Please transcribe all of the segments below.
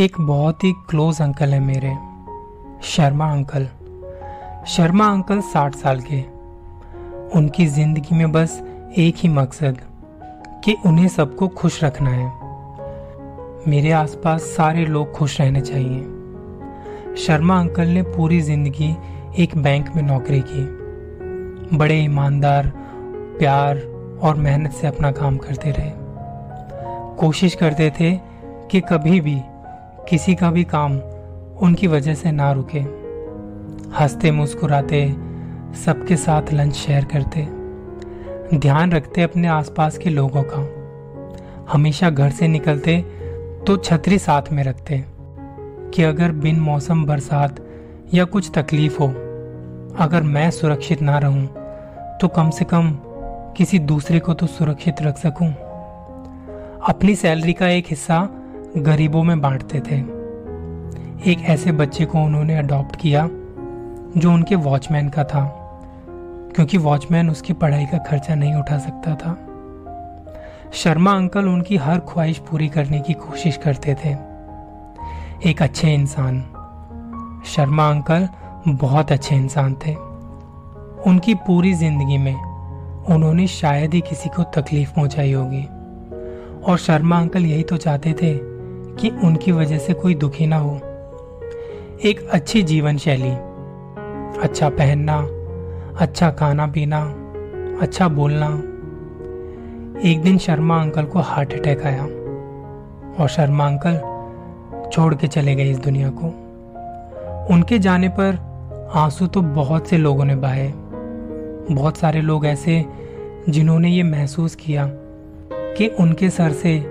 एक बहुत ही close uncle है मेरे, शर्मा अंकल शर्मा अंकल साठ साल के। उनकी ज़िंदगी में बस एक ही मकसद, कि उन्हें सबको खुश रखना है। मेरे आसपास सारे लोग खुश रहने चाहिए। शर्मा अंकल ने पूरी ज़िंदगी एक बैंक में नौकरी की। बड़े ईमानदार, प्यार और मेहनत से अपना काम करते रहे। कोशिश करते थे कि कभी भी किसी का भी काम उनकी वजह से ना रुके। हँसते मुस्कुराते सबके साथ लंच शेयर करते। ध्यान रखते अपने आसपास के लोगों का। हमेशा घर से निकलते तो छतरी साथ में रखते कि अगर बिन मौसम, बरसात या कुछ तकलीफ़ हो, अगर मैं सुरक्षित ना रहूँ तो कम से कम किसी दूसरे को तो सुरक्षित रख सकूँ। अपनी सैलरी का एक हिस्सा गरीबों में बांटते थे। एक ऐसे बच्चे को उन्होंने अडॉप्ट किया, जो उनके वॉचमैन का था, क्योंकि वॉचमैन उसकी पढ़ाई का खर्चा नहीं उठा सकता था। शर्मा अंकल उनकी हर ख्वाहिश पूरी करने की कोशिश करते थे। एक अच्छे इंसान। शर्मा अंकल बहुत अच्छे इंसान थे। उनकी पूरी ज़िंदगी में उन्होंने शायद ही किसी को तकलीफ़ पहुंचाई होगी। और शर्मा अंकल यही तो चाहते थे कि उनकी वजह से कोई दुखी ना हो। एक अच्छी जीवन शैली अच्छा पहनना अच्छा खाना पीना अच्छा बोलना। एक दिन शर्मा अंकल को हार्ट अटैक आया और शर्मा अंकल छोड़ के चले गए इस दुनिया को। उनके जाने पर आँसू तो बहुत से लोगों ने बहाए। बहुत सारे लोग ऐसे जिन्होंने ये महसूस किया कि उनके सर से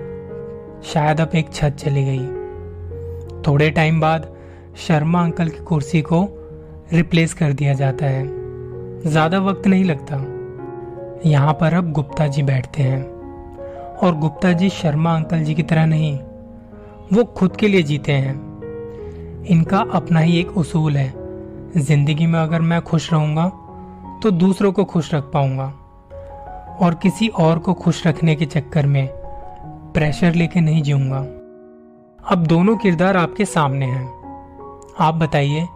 शायद अब एक छत चली गई। थोड़े टाइम बाद शर्मा अंकल की कुर्सी को रिप्लेस कर दिया जाता है। ज़्यादा वक्त नहीं लगता। यहाँ पर अब गुप्ता जी बैठते हैं। और गुप्ता जी शर्मा अंकल जी की तरह नहीं, वो खुद के लिए जीते हैं। इनका अपना ही एक उसूल है। ज़िंदगी में अगर मैं खुश रहूँगा तो दूसरों को खुश रख पाऊँगा। और किसी और को खुश रखने के चक्कर में प्रेशर लेके नहीं जीऊँगा। अब दोनों किरदार आपके सामने हैं। आप बताइए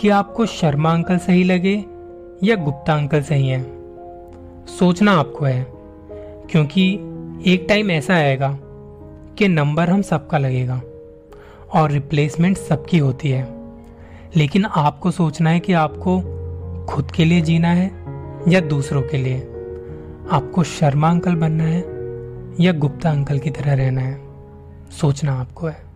कि आपको शर्मा अंकल सही लगे या गुप्ता अंकल सही है? सोचना आपको है, क्योंकि एक टाइम ऐसा आएगा कि नंबर हम सबका लगेगा और रिप्लेसमेंट सबकी होती है। लेकिन आपको सोचना है कि आपको खुद के लिए जीना है या दूसरों के लिए। आपको शर्मा अंकल बनना है या गुप्ता अंकल की तरह रहना है सोचना आपको है।